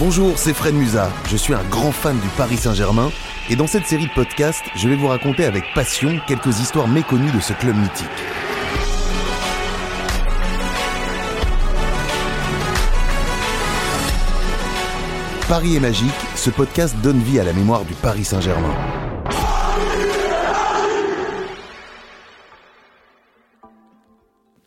Bonjour, c'est Fred Musa. Je suis un grand fan du Paris Saint-Germain et dans cette série de podcasts, je vais vous raconter avec passion quelques histoires méconnues de ce club mythique. Paris est magique, ce podcast donne vie à la mémoire du Paris Saint-Germain.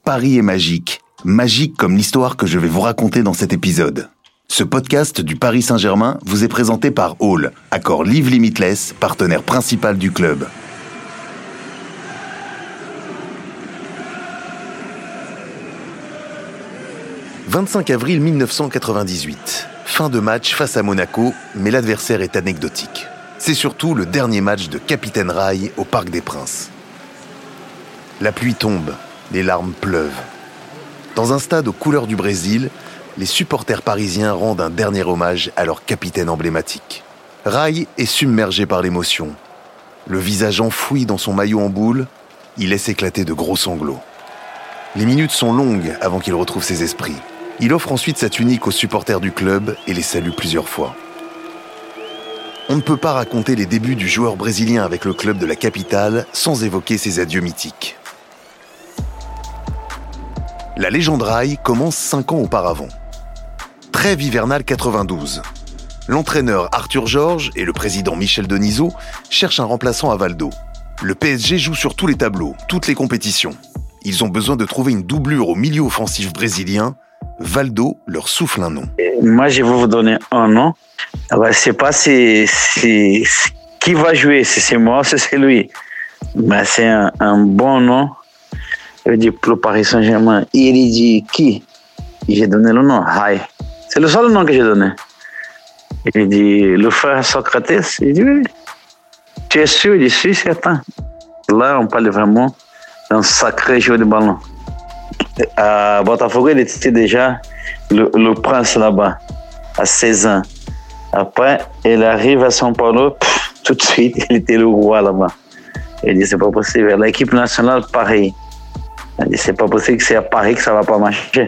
Paris est magique, magique comme l'histoire que je vais vous raconter dans cet épisode. Ce podcast du Paris Saint-Germain vous est présenté par Hall, accord Live Limitless, partenaire principal du club. « 25 avril 1998. Fin de match face à Monaco, mais l'adversaire est anecdotique. C'est surtout le dernier match de Capitaine Rail au Parc des Princes. La pluie tombe, les larmes pleuvent. Dans un stade aux couleurs du Brésil, les supporters parisiens rendent un dernier hommage à leur capitaine emblématique. Rai est submergé par l'émotion. Le visage enfoui dans son maillot en boule, il laisse éclater de gros sanglots. Les minutes sont longues avant qu'il retrouve ses esprits. Il offre ensuite sa tunique aux supporters du club et les salue plusieurs fois. On ne peut pas raconter les débuts du joueur brésilien avec le club de la capitale sans évoquer ses adieux mythiques. La légende Rai commence cinq ans auparavant. Trêve hivernale 92. L'entraîneur Arthur Georges et le président Michel Denisot cherchent un remplaçant à Valdo. Le PSG joue sur tous les tableaux, toutes les compétitions. Ils ont besoin de trouver une doublure au milieu offensif brésilien. Valdo leur souffle un nom. Moi, je vais vous donner un nom. Je ne sais pas si, qui va jouer, si c'est moi ou si c'est lui. Mais c'est un, un, bon nom. Je dis pour le Paris Saint-Germain. Il dit qui? J'ai donné le nom, Rai. C'est le seul nom que j'ai donné. Il dit, le frère Socrates, il dit, oui. Tu es sûr? Il dit, suis certain. Là, on parle vraiment d'un sacré jeu de ballon. À Botafogo, il était déjà le, le prince là-bas, à 16 ans. Après, il arrive à São Paulo, tout de suite, il était le roi là-bas. Il dit, c'est pas possible. L'équipe nationale, pareil. Il dit, c'est pas possible que c'est à Paris que ça va pas marcher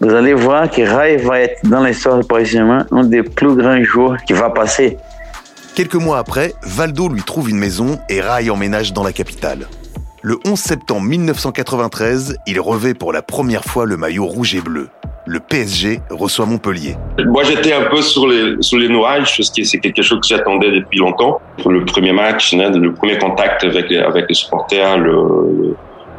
vous allez voir que Rai va être dans l'histoire du Paris Saint-Germain un des plus grands joueurs qui va passer. Quelques mois après, Valdo lui trouve une maison et Rai emménage dans la capitale. Le 11 septembre 1993, il revêt pour la première fois le maillot rouge et bleu. Le PSG reçoit Montpellier. Moi, j'étais un peu sur les, sur les nuages, parce que c'est quelque chose que j'attendais depuis longtemps. Pour le premier match, le premier contact avec, avec les supporters, le,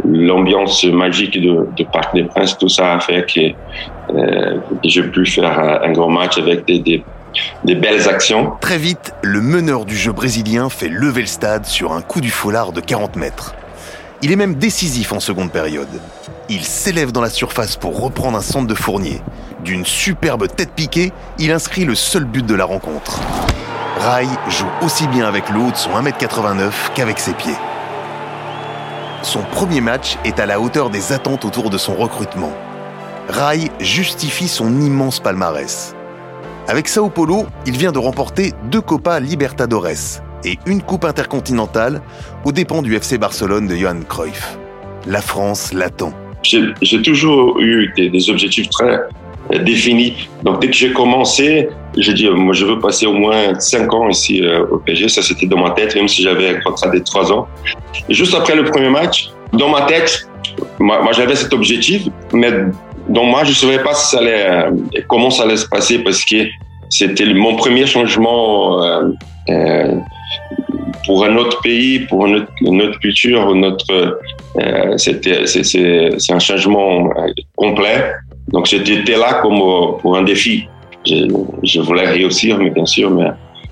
l'ambiance magique de, de, Parc des Princes, tout ça a fait que, euh, j'ai pu faire un grand match avec des, belles actions. Très vite, le meneur du jeu brésilien fait lever le stade sur un coup du foulard de 40 mètres. Il est même décisif en seconde période. Il s'élève dans la surface pour reprendre un centre de Fournier. D'une superbe tête piquée, il inscrit le seul but de la rencontre. Rai joue aussi bien avec le haut de son 1m89 qu'avec ses pieds. Son premier match est à la hauteur des attentes autour de son recrutement. Rai justifie son immense palmarès. Avec Sao Paulo, il vient de remporter deux Copa Libertadores et une Coupe intercontinentale aux dépens du FC Barcelone de Johan Cruyff. La France l'attend. J'ai toujours eu des, des objectifs très définis. Donc dès que j'ai commencé, j'ai dit, moi je veux passer au moins 5 ans ici euh, au PSG. Ça c'était dans ma tête, même si j'avais un contrat de 3 ans. Juste après le premier match, dans ma tête, moi, j'avais cet objectif, mais dans moi je ne savais pas si ça allait, euh, comment ça allait se passer parce que c'était mon premier changement euh, euh, pour un autre pays, pour une autre culture, notre, euh, c'est un changement complet. Donc j'étais là comme pour un défi. Je, voulais réussir, mais bien sûr, mais,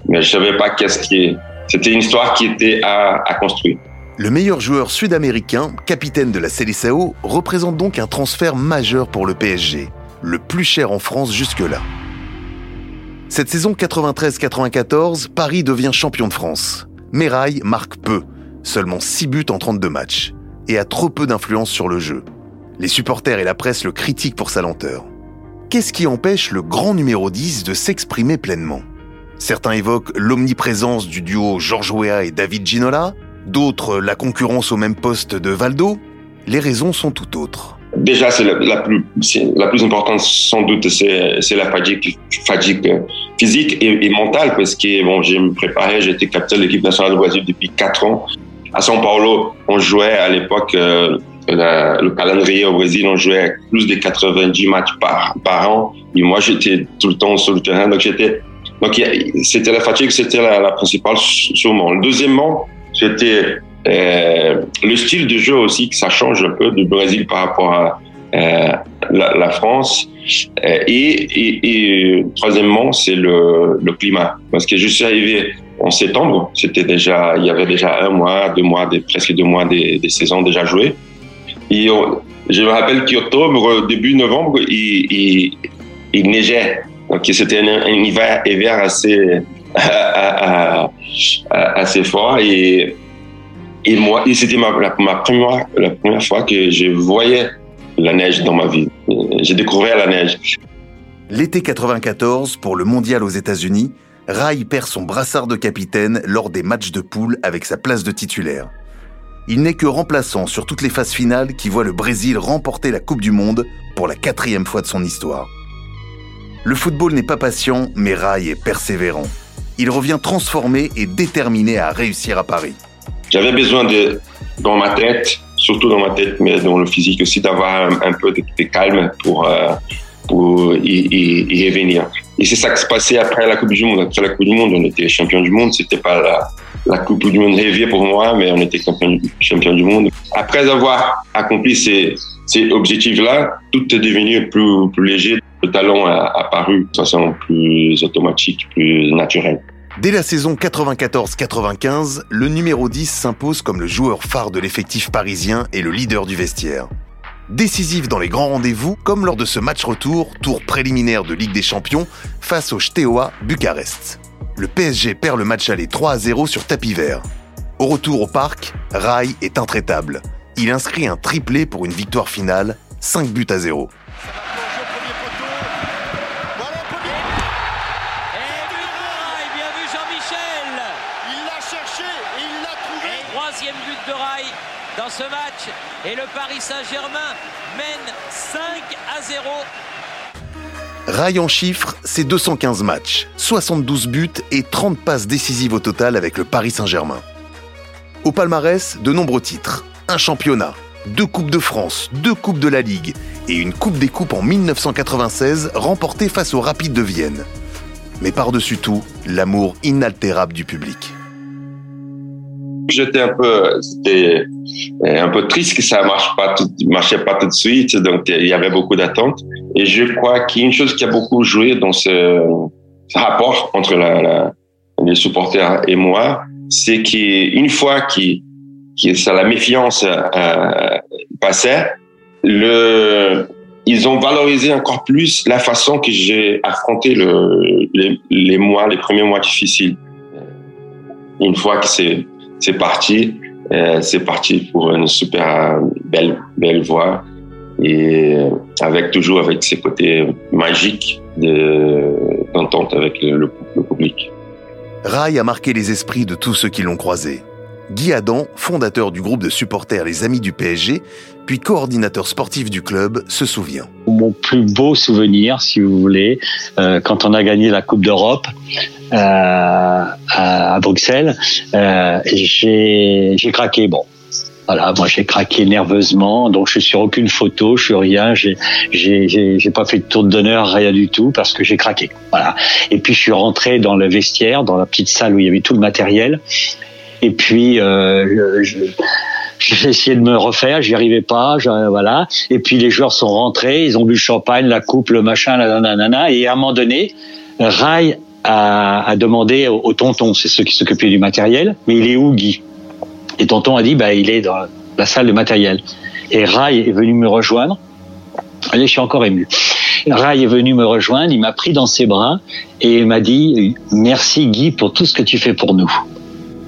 mais je savais pas qu'est-ce qui. C'était une histoire qui était à, construire. Le meilleur joueur sud-américain, capitaine de la Seleção, représente donc un transfert majeur pour le PSG, le plus cher en France jusque-là. Cette saison 93-94, Paris devient champion de France. Rai marque peu, seulement 6 buts en 32 matchs, et a trop peu d'influence sur le jeu. Les supporters et la presse le critiquent pour sa lenteur. Qu'est-ce qui empêche le grand numéro 10 de s'exprimer pleinement? Certains évoquent l'omniprésence du duo Georges Weah et David Ginola, d'autres la concurrence au même poste de Valdo. Les raisons sont tout autres. déjà, c'est la, plus, importante, sans doute, c'est la fatigue, fatigue physique et, mentale, parce que bon, j'ai me préparé, j'étais capitaine de l'équipe nationale de Brésil depuis quatre ans. À São Paulo, on jouait à l'époque euh, le calendrier au Brésil, on jouait plus de 90 matchs par, an. Et moi, j'étais tout le temps sur le terrain, donc c'était la fatigue, c'était la, principale, sûrement. Deuxièmement, c'était euh, le style de jeu aussi, que ça change un peu du Brésil par rapport à euh, la, France. Euh, et, troisièmement, c'est le, climat. Parce que je suis arrivé en septembre, c'était déjà, il y avait déjà un mois, deux mois, presque deux mois des, des saisons déjà jouées. Je me rappelle qu'octobre, début novembre, il, neigeait. Donc c'était un, hiver, assez, fort. Et moi, c'était ma, la première fois que je voyais la neige dans ma vie. J'ai découvert la neige. L'été 94, pour le mondial aux États-Unis, Rai perd son brassard de capitaine lors des matchs de poule avec sa place de titulaire. Il n'est que remplaçant sur toutes les phases finales qui voient le Brésil remporter la Coupe du Monde pour la quatrième fois de son histoire. Le football n'est pas patient, mais Rai est persévérant. Il revient transformé et déterminé à réussir à Paris. J'avais besoin de, dans ma tête, surtout dans ma tête, mais dans le physique aussi, d'avoir un, peu de, calme pour, euh, pour y, y, revenir. Et c'est ça qui se passait après la Coupe du Monde. Après la Coupe du Monde, on était champion du monde. C'était pas la, la, Coupe du Monde rêvée pour moi, mais on était champion, du monde. Après avoir accompli ces, objectifs-là, tout est devenu plus, plus léger. Le talent a apparu de façon plus automatique, plus naturelle. Dès la saison 94-95, le numéro 10 s'impose comme le joueur phare de l'effectif parisien et le leader du vestiaire. Décisif dans les grands rendez-vous, comme lors de ce match retour, tour préliminaire de Ligue des Champions, face au Steaua Bucarest. Le PSG perd le match aller 3 à 0 sur tapis vert. Au retour au parc, Rai est intraitable. Il inscrit un triplé pour une victoire finale, 5 buts à 0. ce match et le Paris Saint-Germain mène 5 à 0. Rail en chiffres, c'est 215 matchs, 72 buts et 30 passes décisives au total avec le Paris Saint-Germain. Au palmarès, de nombreux titres. Un championnat, deux Coupes de France, deux Coupes de la Ligue et une Coupe des Coupes en 1996 remportée face au Rapide de Vienne. Mais par-dessus tout, l'amour inaltérable du public. J'étais un peu, c'était un peu triste que ça marche pas marchait pas tout de suite. Donc, il y avait beaucoup d'attentes. Et je crois qu'il y a une chose qui a beaucoup joué dans ce, rapport entre les supporters et moi, c'est qu'une fois que, ça, la méfiance euh, passait, ils ont valorisé encore plus la façon que j'ai affronté le, les, les mois, les premiers mois difficiles. Une fois que c'est c'est parti. Euh, c'est parti pour une super belle, belle voix et avec toujours avec ses côtés magiques d'entente avec le, le, public. Rai a marqué les esprits de tous ceux qui l'ont croisé. Guy Adam, fondateur du groupe de supporters Les Amis du PSG, puis coordinateur sportif du club, se souvient. Mon plus beau souvenir, si vous voulez, euh, quand on a gagné la Coupe d'Europe euh, à, Bruxelles, euh, j'ai craqué. Bon, voilà, moi j'ai craqué nerveusement, donc je suis sur aucune photo, je suis rien, j'ai j'ai pas fait de tour d'honneur, rien du tout parce que j'ai craqué. Voilà. Et puis je suis rentré dans le vestiaire, dans la petite salle où il y avait tout le matériel, et puis euh, j'ai essayé de me refaire, j'y arrivais pas, voilà. Et puis les joueurs sont rentrés, ils ont bu le champagne, la coupe, le machin, la nanana. Et à un moment donné, Rai a, demandé au, tonton, c'est ceux qui s'occupaient du matériel, mais il est où Guy? Et tonton a dit, bah il est dans la salle de matériel. Et Rai est venu me rejoindre. Allez, je suis encore ému. Rai est venu me rejoindre, il m'a pris dans ses bras et il m'a dit merci Guy pour tout ce que tu fais pour nous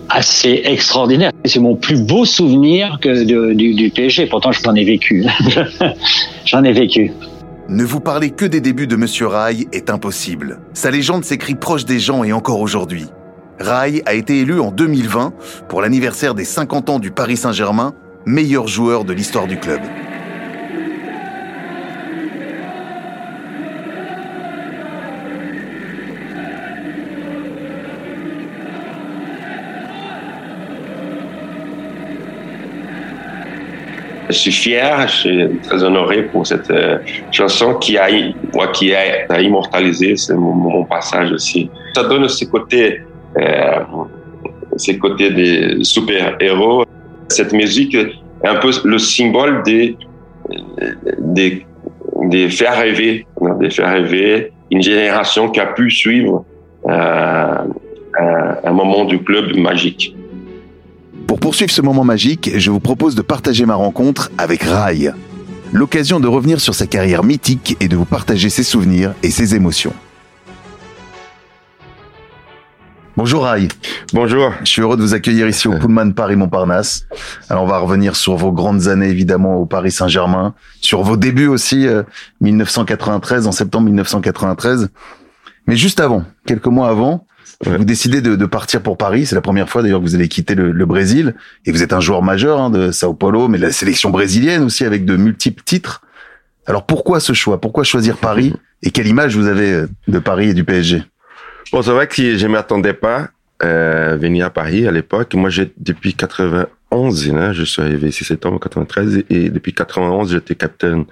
assez extraordinaire. C'est mon plus beau souvenir que du, PSG. Pourtant, j'en ai vécu. j'en ai vécu. Ne vous parler que des débuts de Monsieur Rai est impossible. Sa légende s'écrit proche des gens et encore aujourd'hui. Rai a été élu en 2020 pour l'anniversaire des 50 ans du Paris Saint-Germain, meilleur joueur de l'histoire du club. Je suis fier, je suis très honoré pour cette euh, chanson qui a, qui a, immortalisé mon, passage aussi. Ça donne ce côté, euh, ces côtés des super-héros. Cette musique est un peu le symbole des, des faire rêver, des faire rêver une génération qui a pu suivre euh, un moment du club magique. Pour poursuivre ce moment magique, je vous propose de partager ma rencontre avec Rai. L'occasion de revenir sur sa carrière mythique et de vous partager ses souvenirs et ses émotions. Bonjour Rai. Bonjour. Je suis heureux de vous accueillir ici au Pullman Paris Montparnasse. Alors on va revenir sur vos grandes années évidemment au Paris Saint-Germain, sur vos débuts aussi 1993 euh, en septembre 1993. Mais juste avant, quelques mois avant, vous décidez de, de, partir pour Paris. C'est la première fois d'ailleurs que vous allez quitter le, le, Brésil. Et vous êtes un joueur majeur hein, de Sao Paulo, mais de la sélection brésilienne aussi avec de multiples titres. Alors pourquoi ce choix? Pourquoi choisir Paris? Et quelle image vous avez euh, de Paris et du PSG Bon, c'est vrai que je m'attendais pas euh, venir à Paris à l'époque. Moi, j'ai depuis 91, hein, je suis arrivé ici septembre 93 et depuis 91, j'étais capitaine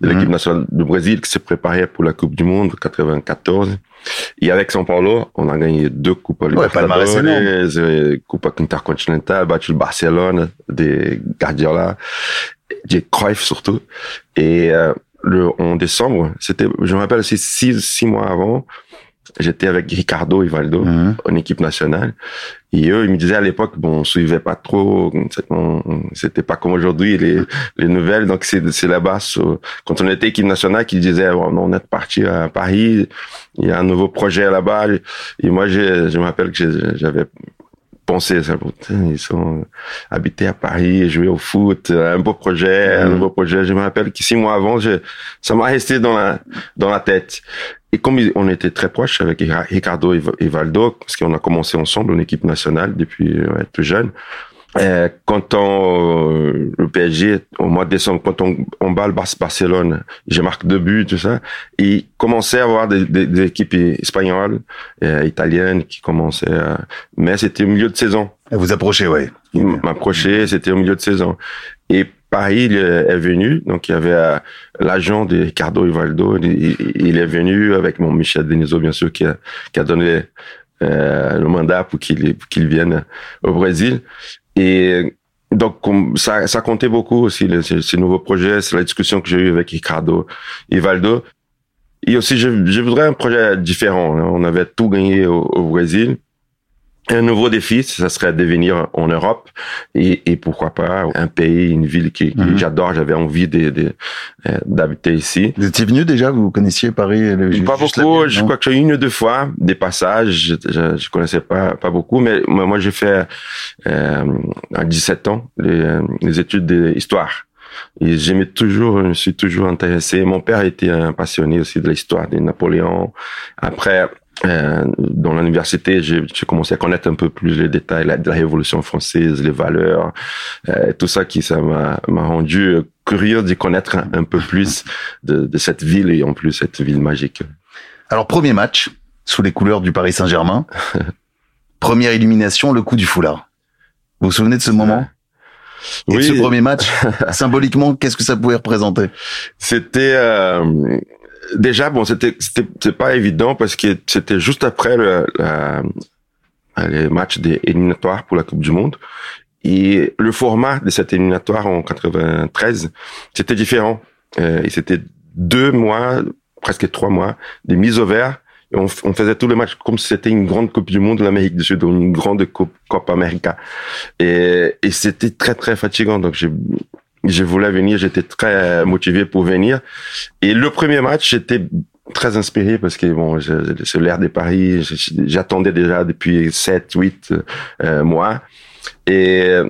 de l'équipe mhm. nationale du Brésil qui s'est préparé pour la Coupe du Monde 94. Et avec São Paulo, on a gagné deux coupes Libertadores, euh, Coupe intercontinentale, battu le Barcelone, des Guardiola, des Cruyff surtout. Et euh, le, en décembre, c'était, je me rappelle, c'est six, six mois avant, j'étais avec Ricardo et Valdo mhm. en équipe nationale. Et eux, ils me disaient à l'époque, bon, on suivait pas trop, c'était pas comme aujourd'hui les, les nouvelles. Donc c'est c'est là-bas, quand on était équipe nationale, qu'ils disaient, bon, on est parti à Paris, il y a un nouveau projet là-bas. Et moi, je, je me rappelle que j'avais pensé ça, ils sont habités à Paris, jouer au foot, un beau projet, un mhm. nouveau projet. Je me rappelle que six mois avant, je, ça m'a resté dans la dans la tête. Et comme on était très proches avec Ricardo et Valdo, parce qu'on a commencé ensemble en équipe nationale depuis ouais, tout jeune, euh, quand on, euh, le PSG, au mois de décembre, quand on, on bat le Barcelone, j'ai marqué deux buts, tout ça, il commençait à avoir des, des, des équipes espagnoles, euh, italiennes qui commençaient à... Mais c'était au milieu de saison. Vous approchez, ouais. M'approcher, c'était au milieu de saison. Et Paris est venu, donc il y avait euh, l'agent de Ricardo Ivaldo, il, est venu avec mon Michel Denisot, bien sûr, qui a, qui a donné euh, le mandat pour qu'il qu'il vienne au Brésil. Et donc ça, ça comptait beaucoup aussi ces, nouveaux projets, c'est la discussion que j'ai eue avec Ricardo Ivaldo. Et aussi, je, je voudrais un projet différent. On avait tout gagné au, au Brésil un nouveau défi, ça serait de venir en Europe et, et pourquoi pas un pays, une ville que, que mhm. j'adore. J'avais envie de, de, euh, d'habiter ici. Vous étiez venu déjà Vous connaissiez Paris le, Pas beaucoup. je crois que j'ai une ou deux fois des passages. Je, je, je connaissais pas pas beaucoup, mais moi, j'ai fait euh, à 17 ans les, les études d'histoire. Et j'aimais toujours, je me suis toujours intéressé. Mon père était un passionné aussi de l'histoire de Napoléon. Après, euh, dans l'université, j'ai commencé à connaître un peu plus les détails de la Révolution française, les valeurs, euh, tout ça qui ça m'a rendu curieux de connaître un, peu plus de, de, cette ville et en plus cette ville magique. Alors premier match sous les couleurs du Paris Saint-Germain, première illumination, le coup du foulard. Vous vous souvenez de ce moment et oui. ce premier match, symboliquement, qu'est-ce que ça pouvait représenter? C'était euh, déjà, bon, c'était c'était pas évident parce que c'était juste après le, la, les matchs des éliminatoires pour la Coupe du Monde. Et le format de cet éliminatoire en 93, c'était différent. Euh, et c'était deux mois, presque trois mois, de mise au vert. On, faisait tous les matchs comme si c'était une grande Coupe du Monde de l'Amérique du Sud, une grande Coupe Copa América. Et, et c'était très, très fatigant. Donc, j'ai je voulais venir, j'étais très motivé pour venir. Et le premier match, j'étais très inspiré parce que bon, c'est l'air des paris, j'attendais déjà depuis 7, 8 euh, mois. Et,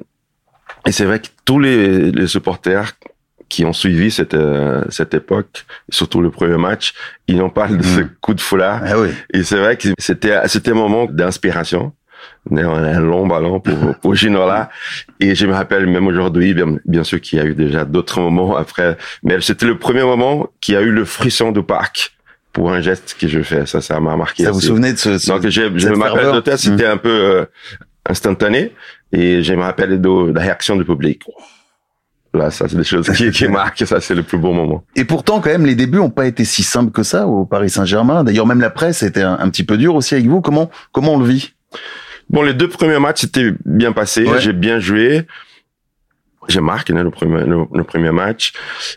et c'est vrai que tous les, les, supporters qui ont suivi cette, euh, cette époque, surtout le premier match, ils en parlent de ce mmh. coup de foulard. Ah oui. Et c'est vrai que c'était, c'était un moment d'inspiration un long ballon pour, pour Ginola. Et je me rappelle même aujourd'hui, bien, bien sûr qu'il y a eu déjà d'autres moments après, mais c'était le premier moment qui a eu le frisson du parc pour un geste que je fais. Ça, ça m'a marqué. Ça vous souvenez de ce, ce Donc, je, je me rappelle de tête, c'était mmh. un peu euh, instantané. Et je me rappelle de, la réaction du public. là, ça, c'est des choses qui, qui marquent. Ça, c'est le plus beau moment. Et pourtant, quand même, les débuts ont pas été si simples que ça au Paris Saint-Germain. D'ailleurs, même la presse était un, un, petit peu dure aussi avec vous. Comment, comment on le vit? Bon, les deux premiers matchs, c'était bien passé. J'ai bien joué. J'ai marqué hein, le premier le, premier match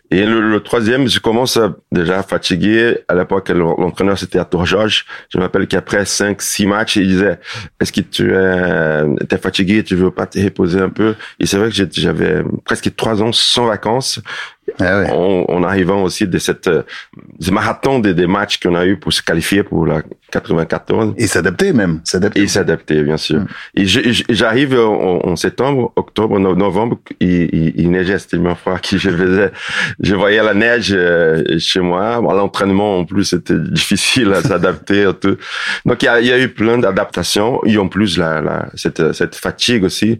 et le, le, troisième je commence à déjà fatigué. À l'époque l'entraîneur c'était Arthur Georges je m'appelle qu'après cinq six matchs il disait est-ce que tu es, es fatigué? Tu veux pas te reposer un peu? Et c'est vrai que j'avais presque trois ans sans vacances ah ouais. en, en, arrivant aussi de cette euh, ce marathon des, des matchs qu'on a eu pour se qualifier pour la 94 et s'adapter même s'adapter. Et s'adapter bien sûr. Mm. et j'arrive en, en, septembre octobre novembre il, il, il neigeait tellement froid que je faisais. Je voyais la neige euh, chez moi. Bon, l'entraînement en plus c'était difficile à s'adapter tout. Donc il y a, y a eu plein d'adaptations. Et en plus la, la cette cette fatigue aussi.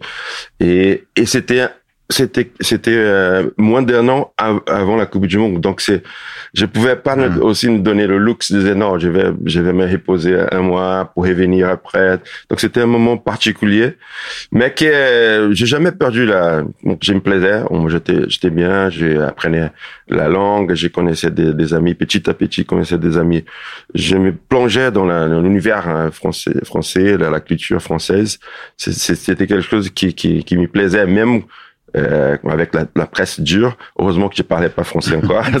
Et et c'était c'était c'était euh, moins d'un an avant la Coupe du Monde. Donc c'est je pouvais pas hmm. aussi me donner le luxe de dire non, je vais je vais me reposer un mois pour revenir après. Donc c'était un moment particulier, mais que euh, j'ai jamais perdu la. Je me plaisais, j'étais j'étais bien, j'apprenais la langue, je connaissais des, des, amis petit à petit, connaissais des amis. Je me plongeais dans l'univers hein, français français, la, la culture française. C'était quelque chose qui qui, qui me plaisait même euh, avec la, la, presse dure. Heureusement que je parlais pas français encore.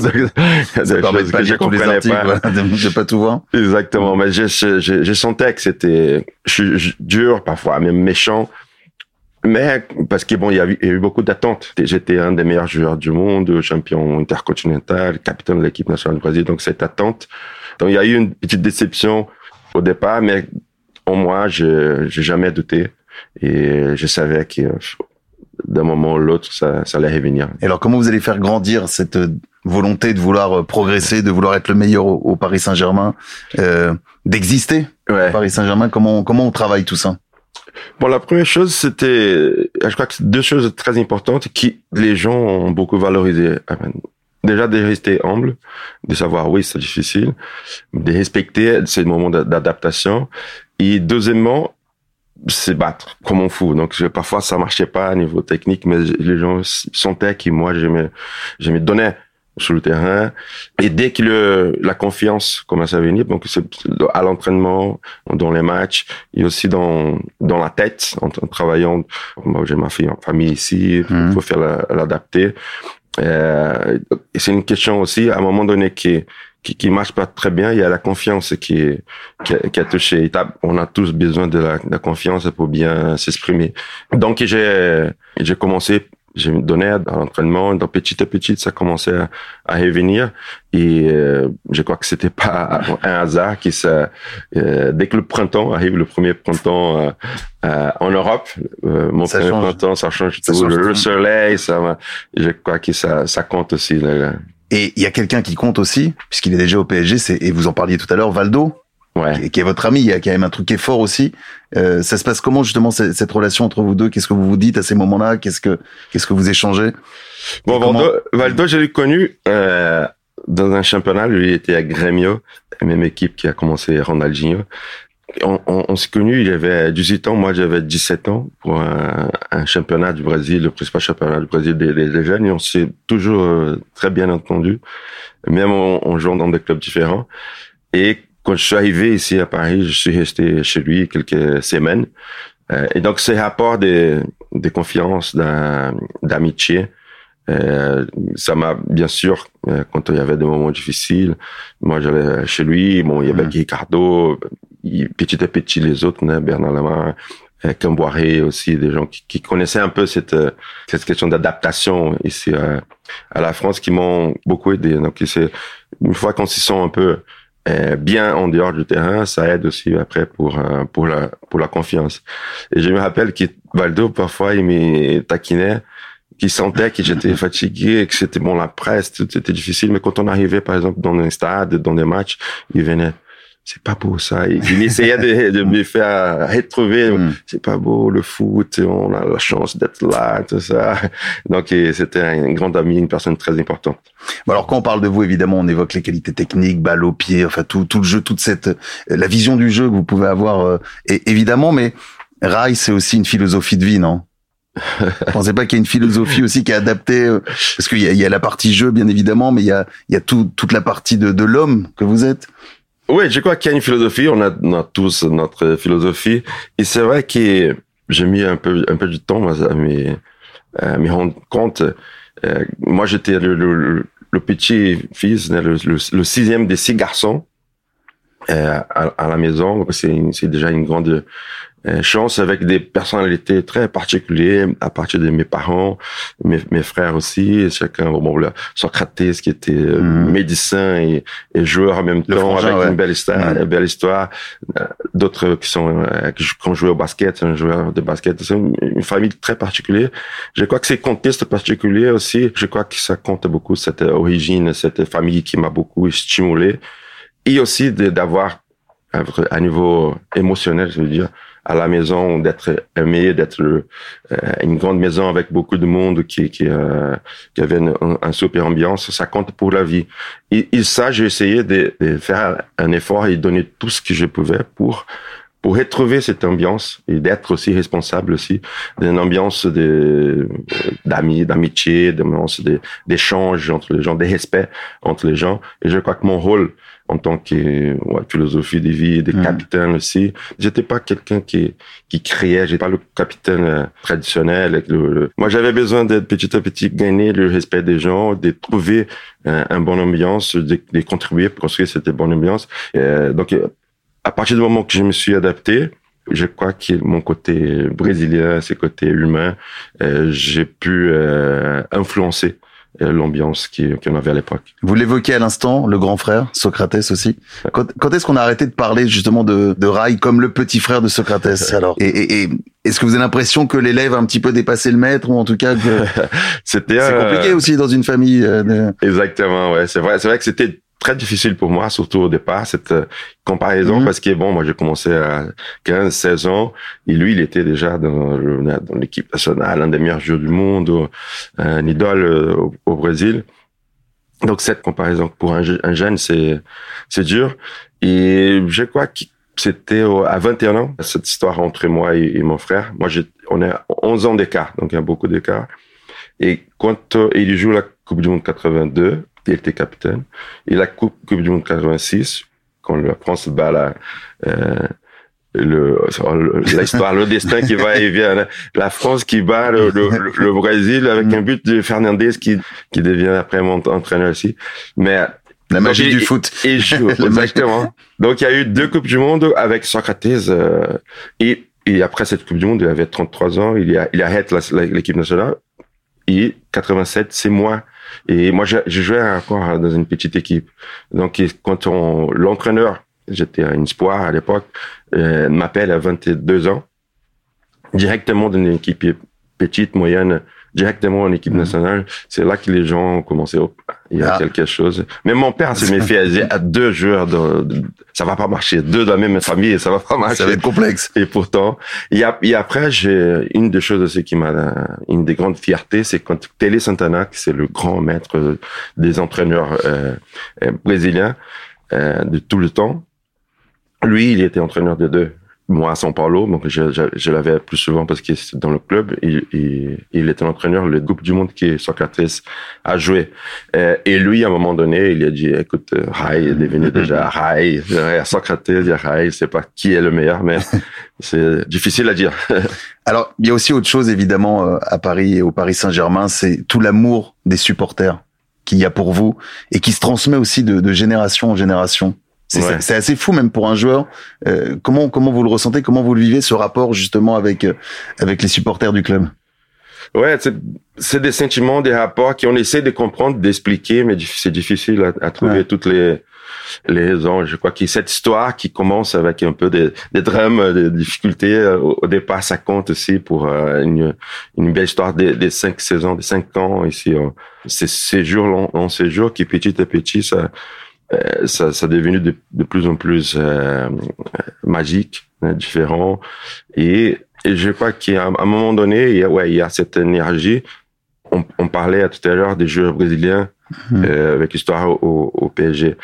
ça permet pas que je comprenais pas. Voilà, de, pas tout voir. Exactement. Mais je, je, je sentais que c'était dur, parfois même méchant. Mais parce que bon, il y a eu, y a eu beaucoup d'attentes. J'étais un des meilleurs joueurs du monde, champion intercontinental, capitaine de l'équipe nationale du Brésil. Donc cette attente. Donc il y a eu une petite déception au départ, mais en moi, je j'ai jamais douté et je savais que d'un moment à l'autre, ça, ça allait revenir. Et alors, comment vous allez faire grandir cette euh, volonté de vouloir euh, progresser, de vouloir être le meilleur au, Paris Saint-Germain, euh, d'exister ouais. au Paris Saint-Germain? Comment comment on travaille tout ça? Bon, la première chose, c'était, je crois que c'est deux choses très importantes qui les gens ont beaucoup valorisé. Déjà, de rester humble, de savoir oui, c'est difficile, de respecter ces moments d'adaptation. Et deuxièmement, c'est battre comme on fout. Donc parfois ça marchait pas à niveau technique, mais les gens sentaient que moi je me je me donnais sur le terrain. Et dès que le, la confiance commence à venir, donc c'est à l'entraînement, dans les matchs, et aussi dans dans la tête, en, travaillant. Moi, j'ai ma fille en famille ici, il mmh. faut faire l'adapter. Euh, et c'est une question aussi, à un moment donné, qui qui, qui marche pas très bien, il y a la confiance qui, qui, a, qui a touché. On a tous besoin de la, de la confiance pour bien s'exprimer. Donc j'ai j'ai commencé, j'ai donné à l'entraînement, donc petit à petit ça commençait à, à revenir et euh, je crois que c'était pas un hasard qui ça euh, dès que le printemps arrive, le premier printemps euh, euh en Europe, euh, mon premier printemps ça change tout, le, soleil, ça, je crois que ça ça compte aussi. Là, et il y a quelqu'un qui compte aussi, puisqu'il est déjà au PSG, c'est, et vous en parliez tout à l'heure, Valdo, ouais. qui, est, votre ami, il y a quand même un truc qui est fort aussi. Euh, ça se passe comment justement cette, cette relation entre vous deux? Qu'est-ce que vous vous dites à ces moments-là? Qu'est-ce que qu'est-ce que vous échangez? Bon, Valdo, Valdo, je l'ai connu euh, dans un championnat. Lui il était à Grêmio, la même équipe qui a commencé Ronaldinho on, on, on s'est connus, il avait 18 ans, moi j'avais 17 ans pour un, un, championnat du Brésil, le principal championnat du Brésil des, des, jeunes, et on s'est toujours euh, très bien entendu, même en, en, jouant dans des clubs différents. Et quand je suis arrivé ici à Paris, je suis resté chez lui quelques semaines. Euh, et donc ces rapports de, de confiance, d'amitié, euh, ça m'a bien sûr euh, quand il y avait des moments difficiles, moi j'allais chez lui, bon il y avait mmh. Ricardo, petit à petit les autres, né, Bernard Lamar, euh, Camboiré aussi, des gens qui, connaissaient un peu cette, euh, cette question d'adaptation ici à, à, la France qui m'ont beaucoup aidé. Donc c'est une fois qu'on s'y sent un peu euh, bien en dehors du terrain, ça aide aussi après pour euh, pour la pour la confiance. Et je me rappelle que Valdo parfois il me taquinait qui sentait que j'étais fatigué, que c'était bon la presse, tout était difficile. Mais quand on arrivait, par exemple, dans un stade, dans des matchs, il venait c'est pas beau ça. Il, essayait de, de, me faire retrouver, mm. c'est pas beau le foot, on a la chance d'être là, tout ça. Donc c'était un grand ami, une personne très importante. Bon, alors quand on parle de vous, évidemment, on évoque les qualités techniques, balle au pied, enfin tout, tout le jeu, toute cette la vision du jeu que vous pouvez avoir, euh, et, évidemment. Mais Rai, c'est aussi une philosophie de vie, non? Pensez pas qu'il y a une philosophie aussi qui est adaptée euh, Parce qu'il y, y a la partie jeu, bien évidemment, mais il y a, il y a tout, toute la partie de, de l'homme que vous êtes. Oui, je crois qu'il y a une philosophie. On a, tous notre philosophie. Et c'est vrai que j'ai mis un peu, un peu du temps à me, à me rendre compte. Euh, moi, j'étais le, petit fils, le, sixième des six garçons euh, à, la maison. C'est déjà une grande chance avec des personnalités très particulières à partir de mes parents, mes, mes frères aussi, chacun, bon, là, Socrates qui était mmh. médecin et, et, joueur en même temps, frangin, avec ouais. une belle histoire, mmh. une belle histoire. D'autres qui sont qui ont joué au basket, un joueur de basket. C'est une, une, famille très particulière. Je crois que ces contextes particuliers aussi, je crois que ça compte beaucoup cette origine, cette famille qui m'a beaucoup stimulé et aussi d'avoir à niveau émotionnel, je veux dire, à la maison, d'être aimé, d'être euh, une grande maison avec beaucoup de monde qui, qui, euh, qui avait une, un super ambiance, ça compte pour la vie. Et, et ça, j'ai essayé de, de, faire un effort et donner tout ce que je pouvais pour pour retrouver cette ambiance et d'être aussi responsable aussi d'une ambiance de d'amis, d'amitié, d'ambiance d'échange entre les gens, de respect entre les gens. Et je crois que mon rôle en tant que ouais, philosophie de vie, de mmh. capitaine aussi. J'étais pas quelqu'un qui qui créait, j'étais pas le capitaine euh, traditionnel. Le, le... Moi, j'avais besoin d'être petit à petit gagner le respect des gens, de trouver euh, un bonne ambiance, de, de, contribuer pour construire cette bonne ambiance. Euh, donc, à partir du moment que je me suis adapté, je crois que mon côté brésilien, ses côtés humains, euh, j'ai pu euh, influencer l'ambiance qu'on avait à l'époque. Vous l'évoquez à l'instant, le grand frère, Socrates aussi. Quand, quand est-ce qu'on a arrêté de parler justement de, de Rai comme le petit frère de Socrates alors? Et, et, et est-ce que vous avez l'impression que l'élève a un petit peu dépassé le maître ou en tout cas que c'était c'est compliqué euh... aussi dans une famille euh, de... Exactement, ouais, c'est vrai, c'est vrai que c'était très difficile pour moi, surtout au départ, cette euh, comparaison, mmh. parce que bon, moi j'ai commencé à 15, 16 ans, et lui, il était déjà dans, dans l'équipe nationale, un des meilleurs joueurs du monde, un idole euh, au, au Brésil. Donc cette comparaison pour un, un jeune, c'est c'est dur. Et je crois que c'était à 21 ans, cette histoire entre moi et, et mon frère. Moi, on a 11 ans d'écart, donc il y a beaucoup d'écart. Et quand euh, il joue la Coupe du Monde 82, il était capitaine. Et la Coupe, coupe du Monde 86, quand la France bat la, euh, le, l'histoire, le destin qui va et vient. La France qui bat le, le, le Brésil avec un but de Fernandez qui, qui devient après mon entraîneur aussi. Mais la magie du foot. Et joue, exactement. Donc il y a eu deux coupes du monde avec Socrates euh, et et après cette Coupe du Monde, il avait 33 ans, il, a, il arrête l'équipe nationale. Et 87, c'est moi et moi, je, jouais encore dans une petite équipe. Donc, quand on, l'entraîneur, j'étais un espoir à l'époque, euh, m'appelle à 22 ans, directement d'une équipe petite, moyenne, directement en équipe nationale. C'est là que les gens ont commencé, oh, il y a ah. quelque chose. Mais mon père s'est méfié à deux joueurs, de, de, ça va pas marcher. Deux dans la même famille, ça va pas marcher. Ça va être complexe. Et pourtant, et, et après, j'ai une des choses aussi qui m'a, une des grandes fiertés, c'est quand Télé Santana, qui c'est le grand maître des entraîneurs euh, brésiliens euh, de tout le temps, lui, il était entraîneur des deux moi à São Paulo, donc je, je, je l'avais plus souvent parce qu'il était dans le club. Il, il, il était l'entraîneur le Coupe du Monde qui Socrates a joué. Euh, et lui, à un moment donné, il a dit, écoute, Rai est devenu déjà Rai. Socrates, il dit Rai, c'est pas qui est le meilleur, mais c'est difficile à dire. Alors, il y a aussi autre chose, évidemment, euh, à Paris et au Paris Saint-Germain, c'est tout l'amour des supporters qu'il y a pour vous et qui se transmet aussi de, de génération en génération. C'est ouais. assez fou même pour un joueur. Euh, comment comment vous le ressentez Comment vous le vivez ce rapport justement avec euh, avec les supporters du club? Ouais, c'est des sentiments, des rapports qu'on essaie de comprendre, d'expliquer, mais c'est difficile à, à trouver ouais. toutes les les raisons. Je crois que cette histoire qui commence avec un peu des, des drames, des difficultés, euh, au, au, départ, ça compte aussi pour euh, une, une belle histoire des, des, cinq saisons, des cinq ans ici. C'est ces jours long, long séjour qui petit à petit, ça euh, ça, ça est devenu de, de plus en plus euh, magique, hein, différent. Et, et je crois qu'à un moment donné, il y a, ouais, il y a cette énergie. On, on parlait tout à l'heure des joueurs brésiliens mmh. euh, avec l'histoire au, au, PSG.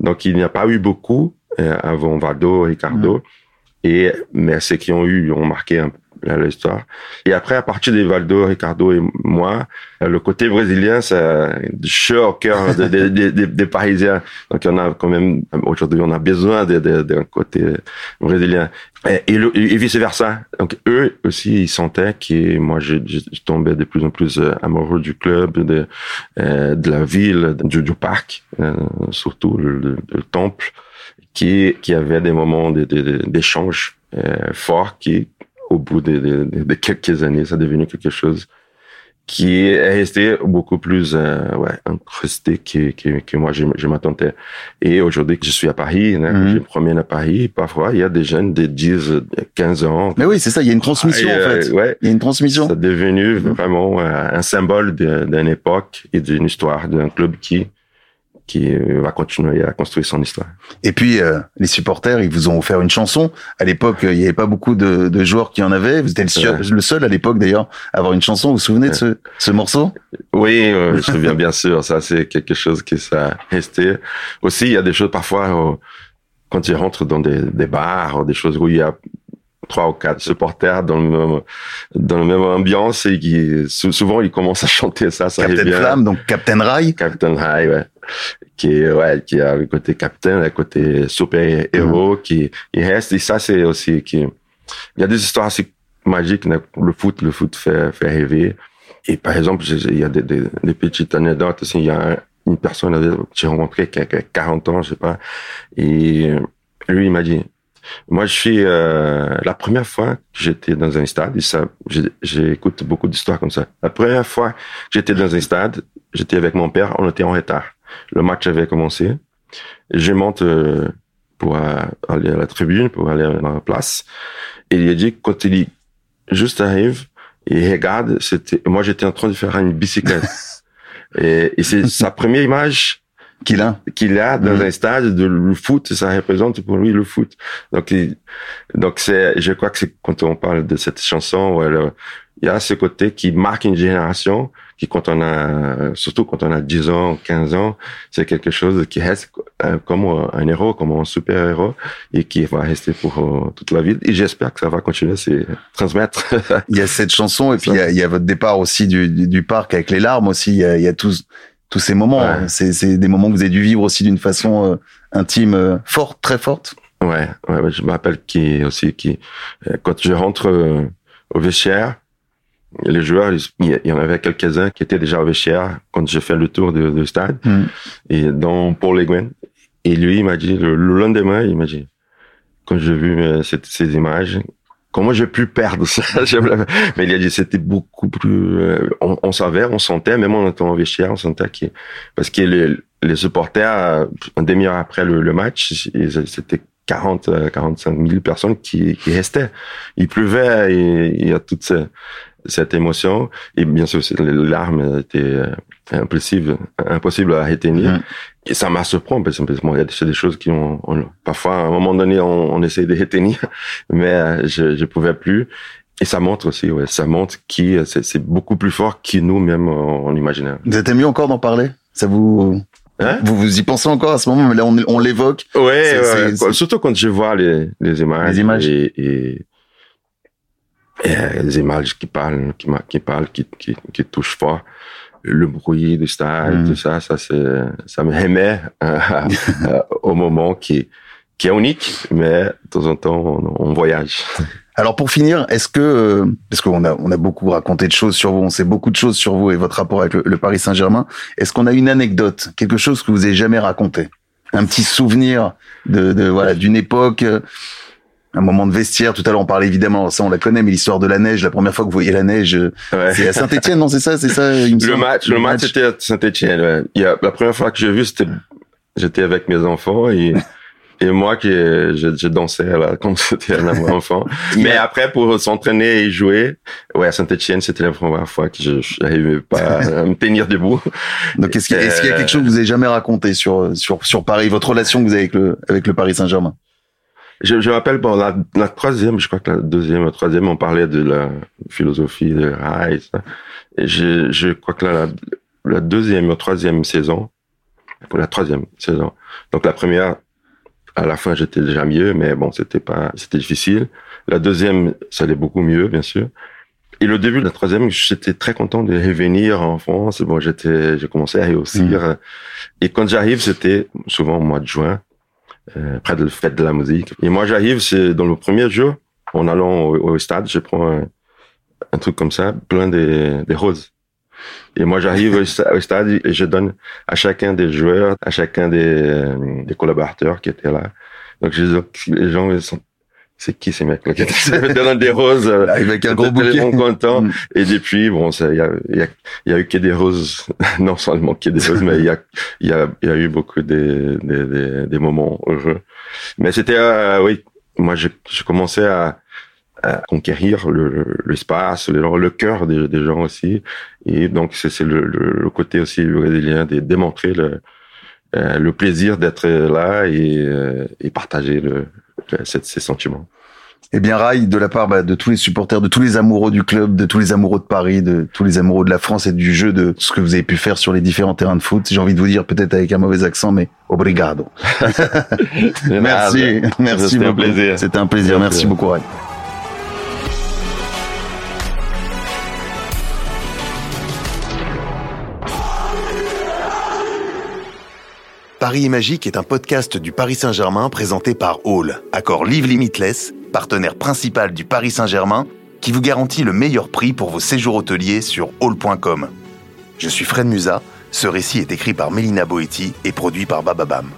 Donc, il n'y a pas eu beaucoup euh, avant Valdo, Ricardo. Mmh. Et, mais ceux qui ont eu, ont marqué un, l'histoire. Et après, à partir de Valdo, Ricardo et moi, le côté brésilien, ça chaud au cœur des, des, Parisiens. Donc, on a quand même, aujourd'hui, on a besoin d'un côté brésilien. Et, et, vice versa. Donc, eux aussi, ils sentaient que moi, je, je, tombais de plus en plus euh, amoureux du club, de, euh, de la ville, du, parc, euh, surtout le, le, le temple qui, qui avait des moments d'échange euh, forts qui, au bout de, de, de, quelques années, ça est devenu quelque chose qui est resté beaucoup plus euh, ouais, incrusté que, que, que moi je, je m'attendais. Et aujourd'hui que je suis à Paris, hein, mm -hmm. je me promène à Paris, parfois il y a des jeunes de 10, 15 ans. Mais oui, c'est ça, il y a une transmission et, en fait. Euh, ouais, il y a une transmission. C'est devenu vraiment euh, un symbole d'une époque et d'une histoire d'un club qui qui va continuer à construire son histoire. Et puis euh, les supporters, ils vous ont offert une chanson. À l'époque, il n'y avait pas beaucoup de, de, joueurs qui en avaient. Vous étiez le, seul, le seul à l'époque d'ailleurs à avoir une chanson. Vous vous souvenez de ce, ce morceau? Oui, euh, je me souviens bien sûr. Ça, c'est quelque chose qui ça resté. Aussi, il y a des choses parfois euh, quand ils rentrent dans des, des bars, des choses où il y a trois ou quatre supporters dans le même dans la même ambiance et qui souvent ils commencent à chanter ça ça Captain Flamme donc Captain Rai. Captain Rai ouais. Qui ouais qui a le côté capitaine le côté super héros mm. qui il reste. Et ça c'est aussi qui il y a des histoires assez magiques le foot le foot fait fait rêver. Et par exemple il y a des, des, des petites anecdotes aussi. Il y a une personne que j'ai rencontré qui a 40 ans je sais pas. Et lui il m'a dit moi, je suis euh, la première fois que j'étais dans un stade, et ça, j'écoute beaucoup d'histoires comme ça. La première fois que j'étais dans un stade, j'étais avec mon père, on était en retard. Le match avait commencé. Je monte euh, pour aller à la tribune, pour aller à la place, et il a dit quand il juste arrive, il regarde, c'était, moi j'étais en train de faire une bicyclette. et, et c'est sa première image qu'il a qu'il a dans mmh. un stade de le foot ça représente pour lui le foot. Donc il, donc c'est je crois que c'est quand on parle de cette chanson elle, il y a ce côté qui marque une génération qui quand on a surtout quand on a 10 ans 15 ans c'est quelque chose qui reste comme un héros comme un super héros et qui va rester pour euh, toute la vie. Et j'espère que ça va continuer à se transmettre. Il y a cette chanson et puis il y a, il y a votre départ aussi du, du, du, parc avec les larmes aussi. Il y a, il y a tous tous ces moments. Ouais. C'est des moments que vous avez dû vivre aussi d'une façon euh, intime, euh, forte, très forte. Ouais, ouais, ouais je me rappelle qui aussi qui euh, quand je rentre euh, au vestiaire, les joueurs, il y en avait quelques-uns qui étaient déjà au vestiaire quand j'ai fait le tour du stade mm. et dans Paul Leguen. Et lui, il m'a dit le, le, lendemain, il m'a dit quand j'ai vu cette, ces images, comment j'ai pu perdre ça Mais il a dit c'était beaucoup plus. Euh, on, on, savait, on sentait, même en étant en vestiaire, on sentait que parce que les, les supporters, euh, un demi-heure après le, le match, c'était 40, 45 000 personnes qui, qui restaient. Il pleuvait et il y a toute cette, émotion. Et bien sûr, les larmes étaient euh, impossibles, impossibles à retenir. Mmh. Et ça m'a surpris parce que il y a des choses qui ont, on, parfois à un moment donné on, on essaie de retenir, mais euh, je je pouvais plus. Et ça montre aussi, ouais, ça montre qui c'est beaucoup plus fort que nous même on, on imaginait. Vous êtes mieux encore d'en parler? Ça vous Hein? vous vous y pensez encore à ce moment, mais là on, on l'évoque. Ouais, ouais surtout quand je vois les, les images. Les images. Et, et, et les images qui parlent, qui, qui parlent, qui, qui, qui touchent fort. Le bruit du stade, mmh. tout ça, ça c'est, ça me remet euh, au moment qui, qui est unique, mais de temps en temps on, on voyage. Alors pour finir, est-ce que euh, parce qu'on a on a beaucoup raconté de choses sur vous, on sait beaucoup de choses sur vous et votre rapport avec le, le Paris Saint-Germain. Est-ce qu'on a une anecdote, quelque chose que vous avez jamais raconté, un petit souvenir de, de voilà d'une époque, euh, un moment de vestiaire. Tout à l'heure on parlait évidemment, ça on la connaît, mais l'histoire de la neige, la première fois que vous voyez la neige, euh, ouais. c'est à Saint-Étienne, non C'est ça, c'est ça. le match, le, match, match était à Saint-Étienne. Ouais. Il y a la première fois que j'ai vu, c'était j'étais avec mes enfants et et moi qui je, je dansais là comme c'était un enfant mais après pour s'entraîner et jouer ouais à Saint-Etienne c'était la première fois que je n'arrivais pas à me tenir debout donc est-ce qu'il est qu y a quelque chose que vous avez jamais raconté sur sur sur Paris votre relation que vous avez avec le avec le Paris Saint-Germain? Je, je rappelle bon la, la troisième je crois que la deuxième la troisième on parlait de la philosophie de Rice et je je crois que la, la deuxième ou troisième saison pour la troisième saison donc la première à la fin, j'étais déjà mieux, mais bon, c'était pas, c'était difficile. La deuxième, ça allait beaucoup mieux, bien sûr. Et le début de la troisième, j'étais très content de revenir en France. Bon, j'étais, j'ai commencé à réussir. Mmh. Et quand j'arrive, c'était souvent au mois de juin, euh, près de la fête de la musique. Et moi, j'arrive, c'est dans le premier jour, en allant au, stade, je prends un, truc comme ça, plein de, de roses. Et moi, j'arrive au, stade et je donne à chacun des joueurs, à chacun des, des collaborateurs qui étaient là. Donc, les gens sont c'est qui ces mecs-là qui donnent des roses avec un gros bouquet. content. Mm. et depuis bon ça il y a, y, a, y a eu que des roses. Non seulement que des roses mais il y a il y a il y a eu beaucoup des des, des, moments heureux. Mais c'était euh, oui moi je, je commençais à, à conquérir l'espace le, le, le, cœur des, des, gens aussi. Et donc c'est le, le, côté aussi brésilien de démontrer le euh, le plaisir d'être là et, euh, et partager le ces sentiments. Eh bien, Rai, de la part bah, de tous les supporters, de tous les amoureux du club, de tous les amoureux de Paris, de tous les amoureux de la France et du jeu, de ce que vous avez pu faire sur les différents terrains de foot, j'ai envie de vous dire peut-être avec un mauvais accent, mais obrigado. merci, merci C'était un plaisir. C'était un plaisir. Merci beaucoup, Rai. Paris Magique est un podcast du Paris Saint-Germain présenté par Hall, accord Live Limitless, partenaire principal du Paris Saint-Germain, qui vous garantit le meilleur prix pour vos séjours hôteliers sur hall.com. Je suis Fred Musa, ce récit est écrit par Mélina Boetti et produit par Bababam.